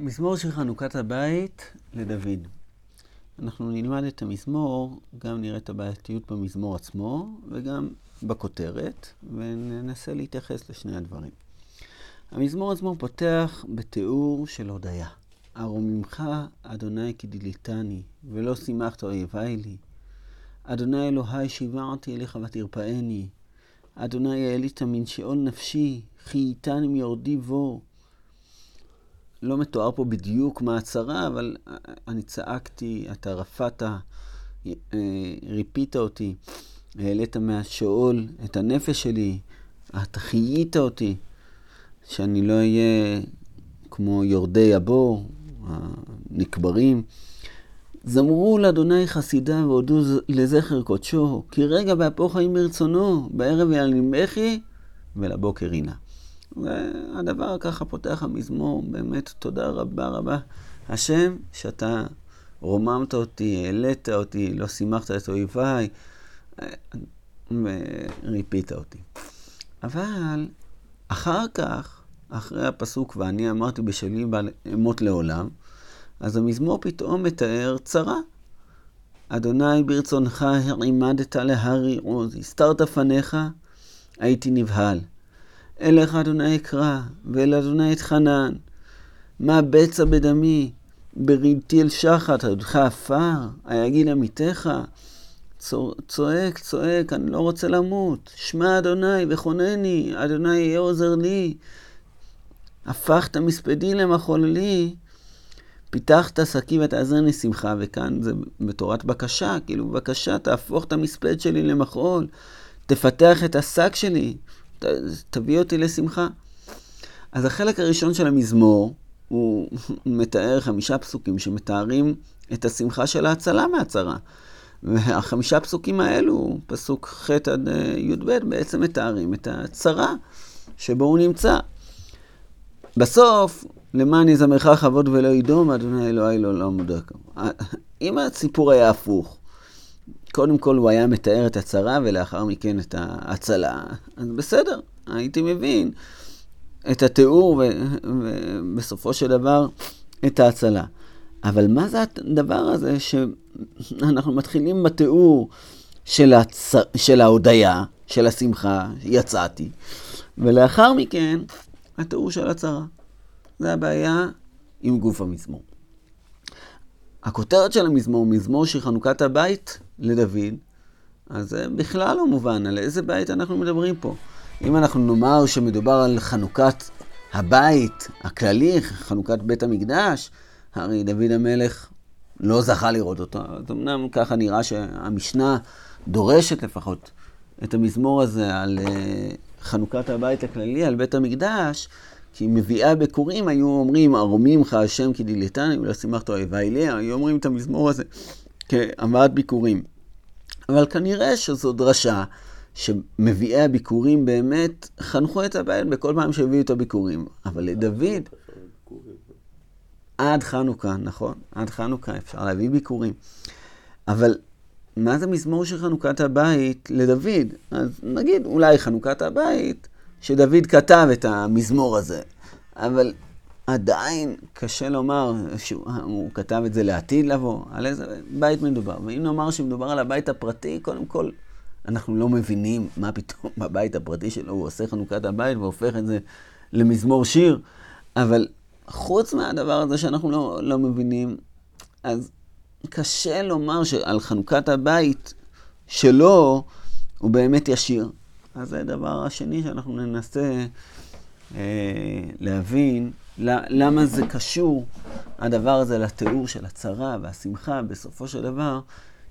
מזמור של חנוכת הבית לדוד. אנחנו נלמד את המזמור, גם נראה את הבעייתיות במזמור עצמו וגם בכותרת, וננסה להתייחס לשני הדברים. המזמור עצמו פותח בתיאור של הודיה. ארוממך, אדוני כי דיליתני, ולא שימחת אויבי לי. אדוני אלוהי שיוועתי אליך ותרפאני. אדוני העלית מן שאול נפשי, חייתני מיורדי בור. לא מתואר פה בדיוק מה הצרה, אבל אני צעקתי, אתה רפאת, ריפית אותי, העלית מהשאול את הנפש שלי, אתה חיית אותי, שאני לא אהיה כמו יורדי הבור, הנקברים. זמרו לאדוני חסידה והודו לזכר קודשו, כי רגע באפו חיים מרצונו, בערב יעלים בכי ולבוקר הנה. והדבר ככה פותח המזמור, באמת תודה רבה רבה. השם, שאתה רוממת אותי, העלית אותי, לא שימחת את אויביי, וריפית אותי. אבל אחר כך, אחרי הפסוק, ואני אמרתי בשלי אמות לעולם, אז המזמור פתאום מתאר צרה. אדוני ברצונך העמדת להרי עוז, הסתרת פניך, הייתי נבהל. אליך אדוני אקרא, ואל אדוני אתחנן. מה בצע בדמי? בריבתי אל שחת, עודך עפר, היגיל עמיתך. צועק, צועק, אני לא רוצה למות. שמע אדוני וכונני, אדוני יהיה עוזר לי. הפכת מספדי למחול לי. פיתחת שקי ותעזרני שמחה, וכאן זה בתורת בקשה, כאילו בבקשה תהפוך את המספד שלי למחול, תפתח את השק שלי, ת, תביא אותי לשמחה. אז החלק הראשון של המזמור, הוא מתאר חמישה פסוקים שמתארים את השמחה של ההצלה מהצרה. והחמישה פסוקים האלו, פסוק ח' עד י"ב, בעצם מתארים את הצרה שבו הוא נמצא. בסוף, למען יזמרך כבוד ולא ידום, אדוני אלוהי לא לא מודק. אם הסיפור היה הפוך, קודם כל הוא היה מתאר את הצרה ולאחר מכן את ההצלה, אז בסדר, הייתי מבין את התיאור ובסופו של דבר את ההצלה. אבל מה זה הדבר הזה שאנחנו מתחילים בתיאור של, הצ... של ההודיה, של השמחה, יצאתי, ולאחר מכן התיאור של הצרה. זה הבעיה עם גוף המזמור. הכותרת של המזמור, מזמור של חנוכת הבית לדוד, אז זה בכלל לא מובן על איזה בית אנחנו מדברים פה. אם אנחנו נאמר שמדובר על חנוכת הבית הכללי, חנוכת בית המקדש, הרי דוד המלך לא זכה לראות אותו. אז אמנם ככה נראה שהמשנה דורשת לפחות את המזמור הזה על חנוכת הבית הכללי, על בית המקדש, כי מביאה בקורים היו אומרים, ארומים לך השם כי דילתני ולא שימחת אויבי לי, היו אומרים את המזמור הזה כהבאת ביקורים. אבל כנראה שזו דרשה שמביאי הביקורים באמת חנכו את הבית בכל פעם שהביאו את הביקורים. אבל לדוד, עד חנוכה, נכון? עד חנוכה אפשר להביא ביקורים. אבל מה זה מזמור של חנוכת הבית לדוד? אז נגיד אולי חנוכת הבית שדוד כתב את המזמור הזה, אבל עדיין קשה לומר שהוא כתב את זה לעתיד לבוא, על איזה בית מדובר. ואם נאמר שמדובר על הבית הפרטי, קודם כל, אנחנו לא מבינים מה פתאום בבית הפרטי שלו הוא עושה חנוכת הבית והופך את זה למזמור שיר, אבל חוץ מהדבר הזה שאנחנו לא, לא מבינים, אז קשה לומר שעל חנוכת הבית שלו הוא באמת ישיר. אז זה הדבר השני שאנחנו ננסה אה, להבין למה זה קשור, הדבר הזה, לתיאור של הצרה והשמחה, בסופו של דבר,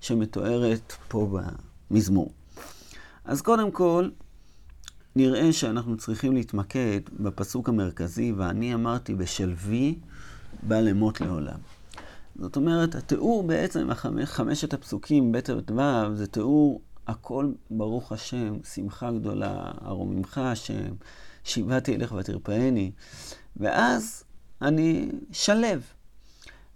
שמתוארת פה במזמור. אז קודם כל, נראה שאנחנו צריכים להתמקד בפסוק המרכזי, ואני אמרתי בשלוי בא למות לעולם. זאת אומרת, התיאור בעצם, חמשת הפסוקים, ב' ו', זה תיאור הכל ברוך השם, שמחה גדולה, ארוממך השם, שיבעתי אליך ותרפאני. ואז אני שלב.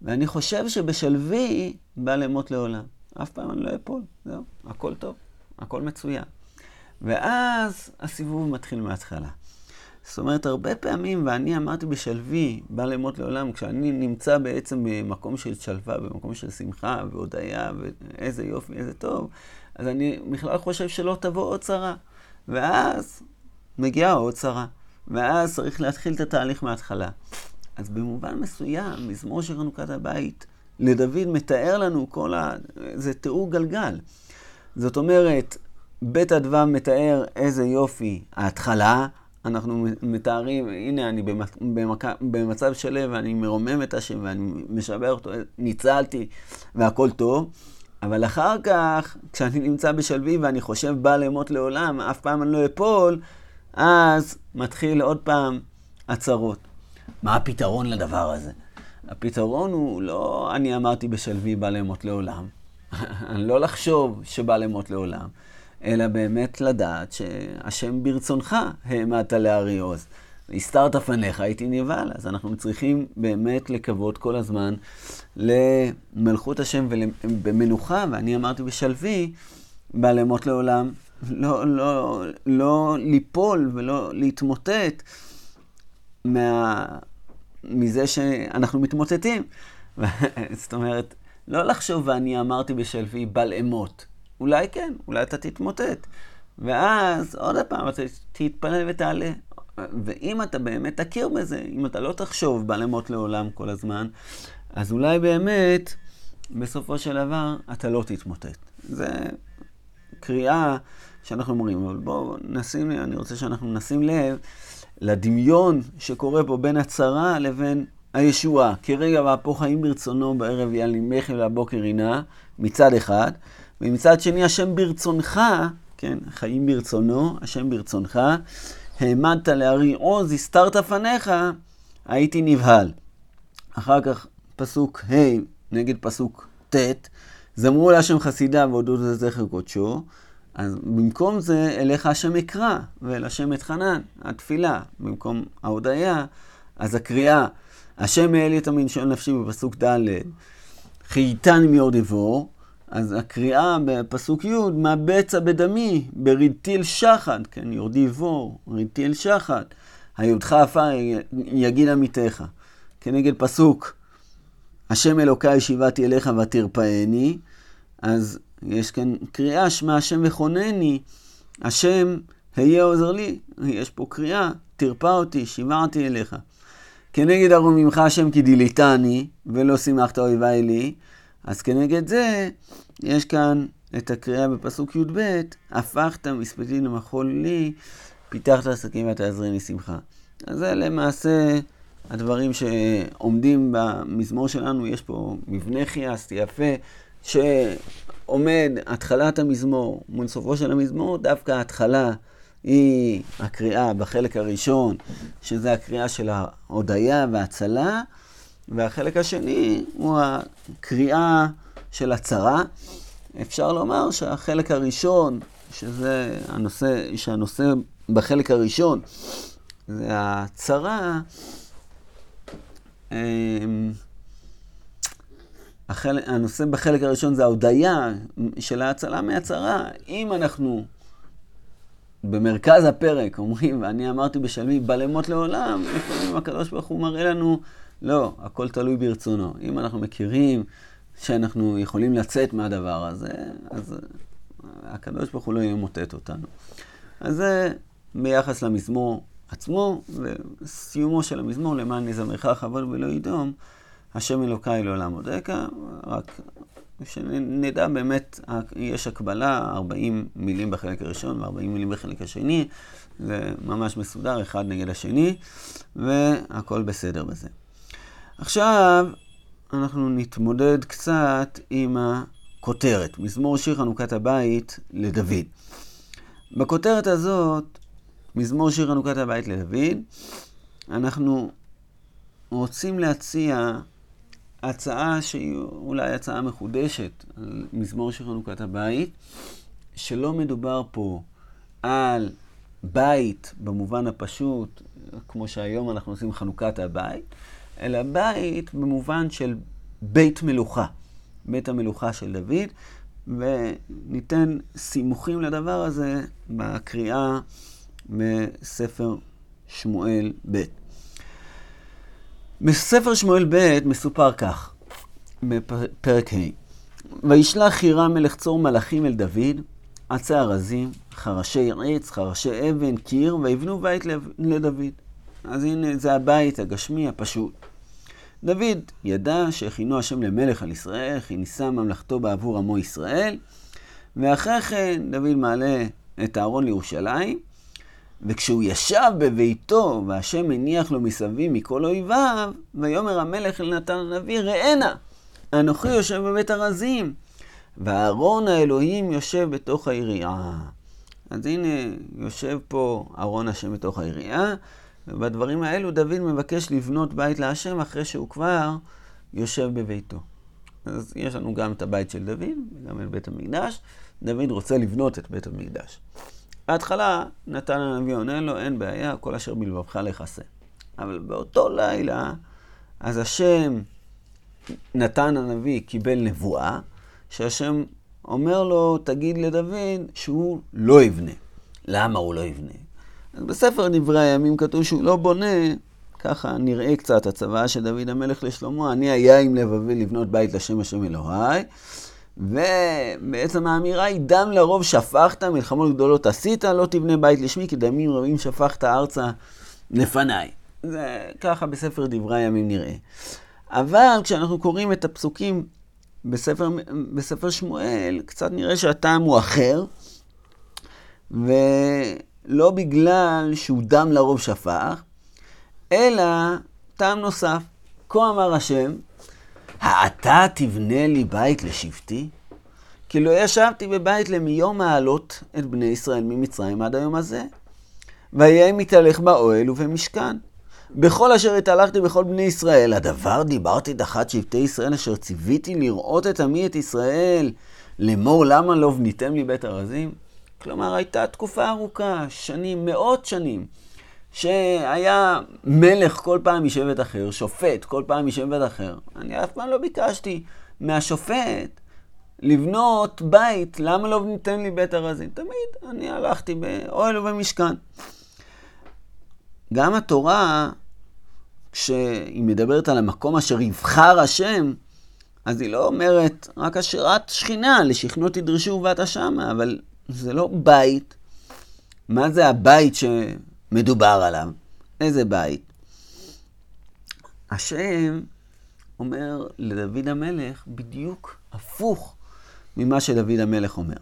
ואני חושב שבשלוי בא למות לעולם. אף פעם אני לא אפול, זהו, הכל טוב, הכל מצוין. ואז הסיבוב מתחיל מההתחלה. זאת אומרת, הרבה פעמים, ואני אמרתי בשלוי, בא לאמות לעולם, כשאני נמצא בעצם במקום של שלווה, במקום של שמחה והודיה, ואיזה יופי, איזה טוב, אז אני בכלל חושב שלא תבוא עוד צרה. ואז מגיעה עוד צרה, ואז צריך להתחיל את התהליך מההתחלה. אז במובן מסוים, מזמור של חנוכת הבית, לדוד מתאר לנו כל ה... זה תיאור גלגל. זאת אומרת, בית אדווה מתאר איזה יופי ההתחלה, אנחנו מתארים, הנה אני במק... במצב שלם ואני מרומם את השם ואני משבח אותו, ניצלתי והכל טוב, אבל אחר כך, כשאני נמצא בשלוי ואני חושב בא לאמות לעולם, אף פעם אני לא אפול, אז מתחיל עוד פעם הצהרות. מה הפתרון לדבר הזה? הפתרון הוא לא אני אמרתי בשלוי בא לאמות לעולם, לא לחשוב שבא לאמות לעולם. אלא באמת לדעת שהשם ברצונך העמדת להרי עוז. הסתרת פניך, הייתי נבהל. אז אנחנו צריכים באמת לקוות כל הזמן למלכות השם ובמנוחה, ואני אמרתי בשלוי, בא לאמות לעולם, לא, לא, לא ליפול ולא להתמוטט מה, מזה שאנחנו מתמוטטים. זאת אומרת, לא לחשוב ואני אמרתי בשלוי בל אמות. אולי כן, אולי אתה תתמוטט. ואז עוד פעם אתה תתפלל ותעלה. ואם אתה באמת תכיר בזה, אם אתה לא תחשוב בעלי מות לעולם כל הזמן, אז אולי באמת, בסופו של דבר, אתה לא תתמוטט. זה קריאה שאנחנו אומרים, אבל בואו נשים, אני רוצה שאנחנו נשים לב לדמיון שקורה פה בין הצרה לבין הישועה. כרגע והפוך חיים ברצונו בערב יעלימך ולבוקר עינה, מצד אחד, ומצד שני, השם ברצונך, כן, חיים ברצונו, השם ברצונך, העמדת להרי עוז, הסתרת פניך, הייתי נבהל. אחר כך פסוק ה' נגד פסוק ט', זמרו להשם חסידה והודו לזכר קודשו, אז במקום זה, אליך השם אקרא, ואל השם אתחנן, התפילה, במקום ההודיה, אז הקריאה, השם העלי את המנשון נפשי בפסוק ד', חייתני מאור דבור, אז הקריאה בפסוק י', מה בצע בדמי, ברידתי אל שחד, כן, יורדי בור, רידתי אל שחד, היודך עפר יגיד עמיתך. כנגד פסוק, השם אלוקיי שיבתי אליך ותרפאני, אז יש כאן קריאה, שמע השם וכונני, השם היה עוזר לי, יש פה קריאה, תרפא אותי, שיברתי אליך. כנגד ארוממך השם כי דיליתני, ולא שימחת אויבי לי, אז כנגד זה, יש כאן את הקריאה בפסוק י"ב, הפכת מספדי למחול לי, פיתחת עסקים ותעזרי משמחה. אז זה למעשה הדברים שעומדים במזמור שלנו, יש פה מבנה חייסטי יפה, שעומד התחלת המזמור מול סופו של המזמור, דווקא ההתחלה היא הקריאה בחלק הראשון, שזה הקריאה של ההודיה וההצלה. והחלק השני הוא הקריאה של הצרה. אפשר לומר שהחלק הראשון, שזה הנושא, שהנושא בחלק הראשון, זה הצרה, אמ, החל... הנושא בחלק הראשון זה ההודיה של ההצלה מהצרה. אם אנחנו במרכז הפרק אומרים, ואני אמרתי בשלמי, בלמות לעולם, לפעמים הקדוש ברוך הוא מראה לנו לא, הכל תלוי ברצונו. אם אנחנו מכירים שאנחנו יכולים לצאת מהדבר הזה, אז הקדוש ברוך הוא לא ימוטט אותנו. אז זה ביחס למזמור עצמו, וסיומו של המזמור, למען נזמרך כבוד ולא ידום, השם אלוקיי לעולם עודקה, רק שנדע באמת, יש הקבלה, 40 מילים בחלק הראשון ו-40 מילים בחלק השני, זה ממש מסודר, אחד נגד השני, והכל בסדר בזה. עכשיו אנחנו נתמודד קצת עם הכותרת, מזמור שיר חנוכת הבית לדוד. בכותרת הזאת, מזמור שיר חנוכת הבית לדוד, אנחנו רוצים להציע הצעה שהיא אולי הצעה מחודשת על מזמור שיר חנוכת הבית, שלא מדובר פה על בית במובן הפשוט, כמו שהיום אנחנו עושים חנוכת הבית, אלא בית במובן של בית מלוכה, בית המלוכה של דוד, וניתן סימוכים לדבר הזה בקריאה בספר שמואל ב'. בספר שמואל ב' מסופר כך, בפרק ה': וישלח חירם מלך צור מלאכים אל דוד, עצי ארזים, חרשי עץ, חרשי אבן, קיר, ויבנו בית לדוד. אז הנה, זה הבית הגשמי הפשוט. דוד ידע שהכינו השם למלך על ישראל, כי נישא ממלכתו בעבור עמו ישראל, ואחרי כן דוד מעלה את אהרון לירושלים, וכשהוא ישב בביתו, והשם הניח לו מסביב מכל אויביו, ויאמר המלך אל נתן הנביא, ראנה, אנוכי יושב בבית ארזים, ואהרון האלוהים יושב בתוך העירייה. אז הנה, יושב פה אהרון השם בתוך העירייה, ובדברים האלו דוד מבקש לבנות בית להשם אחרי שהוא כבר יושב בביתו. אז יש לנו גם את הבית של דוד, וגם את בית המקדש. דוד רוצה לבנות את בית המקדש. בהתחלה נתן הנביא עונה לו, אין בעיה, כל אשר בלבבך לכסה. אבל באותו לילה, אז השם, נתן הנביא קיבל נבואה, שהשם אומר לו, תגיד לדוד שהוא לא יבנה. למה הוא לא יבנה? אז בספר דברי הימים כתוב שהוא לא בונה, ככה נראה קצת הצוואה של דוד המלך לשלמה, אני היה עם לבבי לבנות בית לשם השם אלוהי. ובעצם האמירה היא, דם לרוב שפכת, מלחמות גדולות עשית, לא תבנה בית לשמי, כי דמים רבים שפכת ארצה לפניי. זה ככה בספר דברי הימים נראה. אבל כשאנחנו קוראים את הפסוקים בספר, בספר שמואל, קצת נראה שהטעם הוא אחר, ולא בגלל שהוא דם לרוב שפך, אלא טעם נוסף. כה אמר השם, האתה תבנה לי בית לשבטי? כי לא ישבתי בבית למיום מעלות את בני ישראל ממצרים עד היום הזה. ויהיה מתהלך באוהל ובמשכן. בכל אשר התהלכתי בכל בני ישראל, הדבר דיברתי דחת שבטי ישראל אשר ציוויתי לראות את עמי את ישראל, לאמור למה לא בניתם לי בית ארזים? כלומר, הייתה תקופה ארוכה, שנים, מאות שנים, שהיה מלך כל פעם משבט אחר, שופט כל פעם משבט אחר. אני אף פעם לא ביקשתי מהשופט לבנות בית, למה לא ניתן לי בית ארזים? תמיד אני הלכתי באוהל ובמשכן. גם התורה, כשהיא מדברת על המקום אשר יבחר השם, אז היא לא אומרת רק אשרת שכינה, לשכנות תדרשו ובאת שמה, אבל זה לא בית. מה זה הבית שמדובר עליו? איזה בית? השם אומר לדוד המלך בדיוק הפוך ממה שדוד המלך אומר.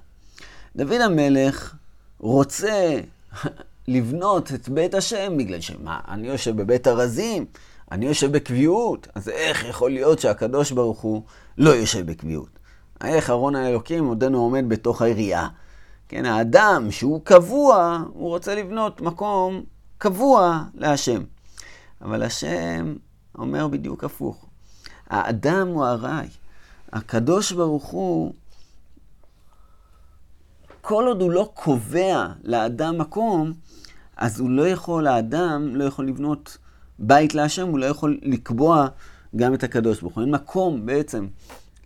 דוד המלך רוצה לבנות את בית השם, בגלל שמה, אני יושב בבית ארזים, אני יושב בקביעות, אז איך יכול להיות שהקדוש ברוך הוא לא יושב בקביעות? איך ארון האלוקים עודנו עומד בתוך העירייה? כן, האדם שהוא קבוע, הוא רוצה לבנות מקום קבוע להשם. אבל השם אומר בדיוק הפוך. האדם הוא ארעי. הקדוש ברוך הוא, כל עוד הוא לא קובע לאדם מקום, אז הוא לא יכול, האדם לא יכול לבנות בית להשם, הוא לא יכול לקבוע גם את הקדוש ברוך הוא. אין מקום בעצם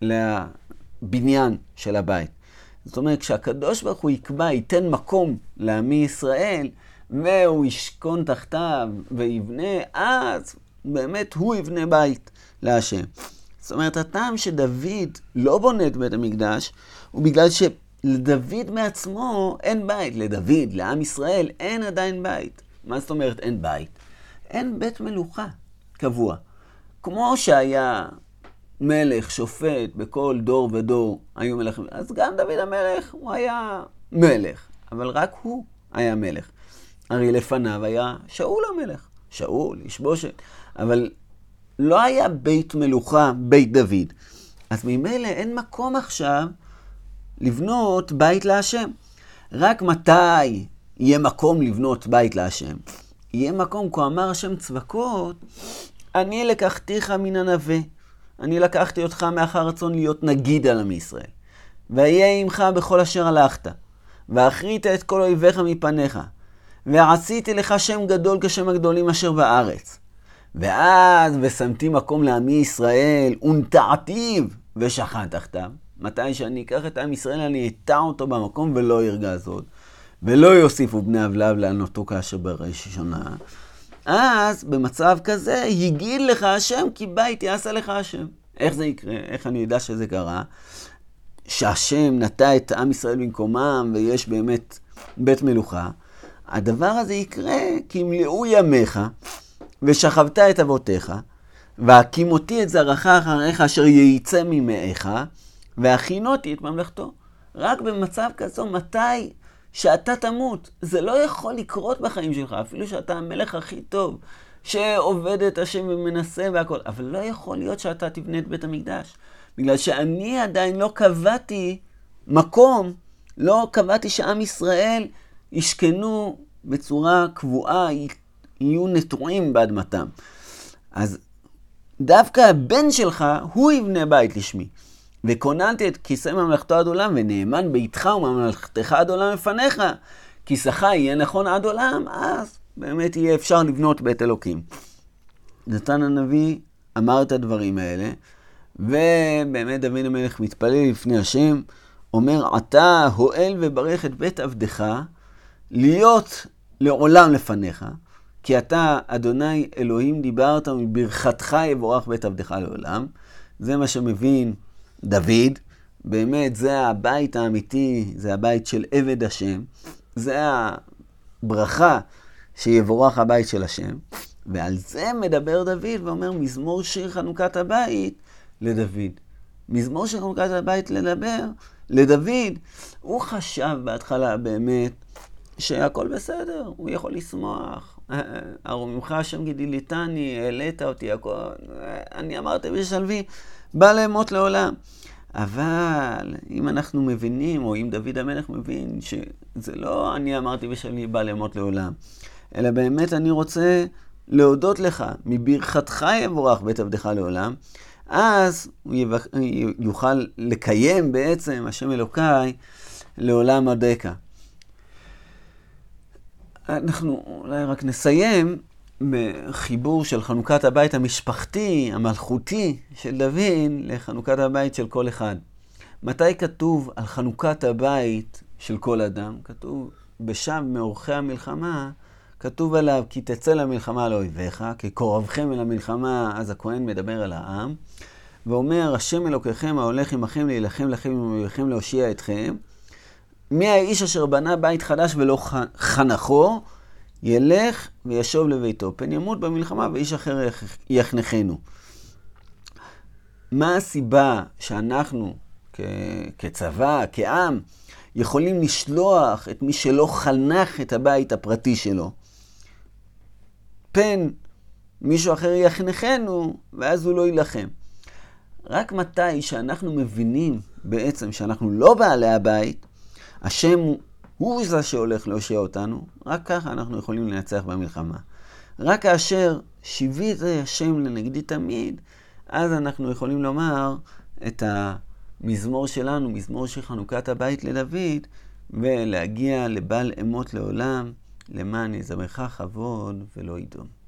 לבניין של הבית. זאת אומרת, כשהקדוש ברוך הוא יקבע, ייתן מקום לעמי ישראל, והוא ישכון תחתיו ויבנה, אז באמת הוא יבנה בית להשם. זאת אומרת, הטעם שדוד לא בונה את בית המקדש, הוא בגלל שלדוד מעצמו אין בית. לדוד, לעם ישראל, אין עדיין בית. מה זאת אומרת אין בית? אין בית מלוכה קבוע. כמו שהיה מלך, שופט, בכל דור ודור היו מלכים. אז גם דוד המלך, הוא היה מלך, אבל רק הוא היה מלך. הרי לפניו היה שאול המלך. שאול, איש בושת. אבל לא היה בית מלוכה, בית דוד. אז ממילא אין מקום עכשיו לבנות בית להשם. רק מתי יהיה מקום לבנות בית להשם? יהיה מקום, כה אמר השם צבקות, אני לקחתיך מן הנווה. אני לקחתי אותך מאחר רצון להיות נגיד על עמי ישראל. ואהיה עמך בכל אשר הלכת. ואחרית את כל אויביך מפניך. ועשיתי לך שם גדול כשם הגדולים אשר בארץ. ואז ושמתי מקום לעמי ישראל, ונטעתיו, ושכן תחתיו. מתי שאני אקח את עם ישראל, אני אטע אותו במקום ולא ירגע זאת. ולא יוסיפו בני אבלב לענותו כאשר בראשונה. אז במצב כזה הגיד לך השם, כי בית יעשה לך השם. איך זה יקרה? איך אני יודע שזה קרה? שהשם נטע את עם ישראל במקומם ויש באמת בית מלוכה. הדבר הזה יקרה כי ימלאו ימיך ושכבת את אבותיך, והקימותי את זרעך אחריך אשר ייצא ממאיך, והכינותי את ממלכתו. רק במצב כזו, מתי שאתה תמות? זה לא יכול לקרות בחיים שלך, אפילו שאתה המלך הכי טוב, שעובד את השם ומנסה והכל, אבל לא יכול להיות שאתה תבנה את בית המקדש. בגלל שאני עדיין לא קבעתי מקום, לא קבעתי שעם ישראל ישכנו בצורה קבועה, יהיו נטועים באדמתם. אז דווקא הבן שלך, הוא יבנה בית לשמי. וכוננתי את כיסא ממלכתו עד עולם, ונאמן ביתך וממלכתך עד עולם לפניך. כיסאך יהיה נכון עד עולם, אז באמת יהיה אפשר לבנות בית אלוקים. נתן הנביא אמר את הדברים האלה, ובאמת דוד המלך מתפלל לפני השם, אומר, אתה הואל וברך את בית עבדך, להיות לעולם לפניך, כי אתה, אדוני אלוהים, דיברת, מברכתך יבורך בית עבדך לעולם. זה מה שמבין דוד. באמת, זה הבית האמיתי, זה הבית של עבד השם. זה הברכה שיבורך הבית של השם. ועל זה מדבר דוד ואומר, מזמור שיר חנוכת הבית לדוד. מזמור שיר חנוכת הבית לדבר, לדוד. הוא חשב בהתחלה באמת שהכל בסדר, הוא יכול לשמוח. ארוממך השם גידיליתני, העלית אותי, הכל... אני אמרתי בשלוי, בא לאמות לעולם. אבל אם אנחנו מבינים, או אם דוד המלך מבין, שזה לא אני אמרתי בשלוי בא לאמות לעולם, אלא באמת אני רוצה להודות לך, מברכתך יבורך בית עבדך לעולם, אז הוא יוכל לקיים בעצם השם אלוקיי לעולם עדך. אנחנו אולי רק נסיים בחיבור של חנוכת הבית המשפחתי, המלכותי של דוד, לחנוכת הבית של כל אחד. מתי כתוב על חנוכת הבית של כל אדם? כתוב בשם מאורחי המלחמה, כתוב עליו, כי תצא למלחמה על אויביך, כי קורבכם אל המלחמה, אז הכהן מדבר על העם, ואומר, השם אלוקיכם ההולך עמכם להילחם לכם עם אויביכם להושיע אתכם. מי האיש אשר בנה בית חדש ולא חנכו, ילך וישוב לביתו, פן ימות במלחמה ואיש אחר יחנכנו. מה הסיבה שאנחנו כ- כצבא, כעם, יכולים לשלוח את מי שלא חנך את הבית הפרטי שלו? פן מישהו אחר יחנכנו, ואז הוא לא יילחם. רק מתי שאנחנו מבינים בעצם שאנחנו לא בעלי הבית, השם הוא זה שהולך להושיע אותנו, רק ככה אנחנו יכולים לנצח במלחמה. רק כאשר שיבית השם לנגדי תמיד, אז אנחנו יכולים לומר את המזמור שלנו, מזמור של חנוכת הבית לדוד, ולהגיע לבל אמות לעולם, למען יזמרך כבוד ולא ידום.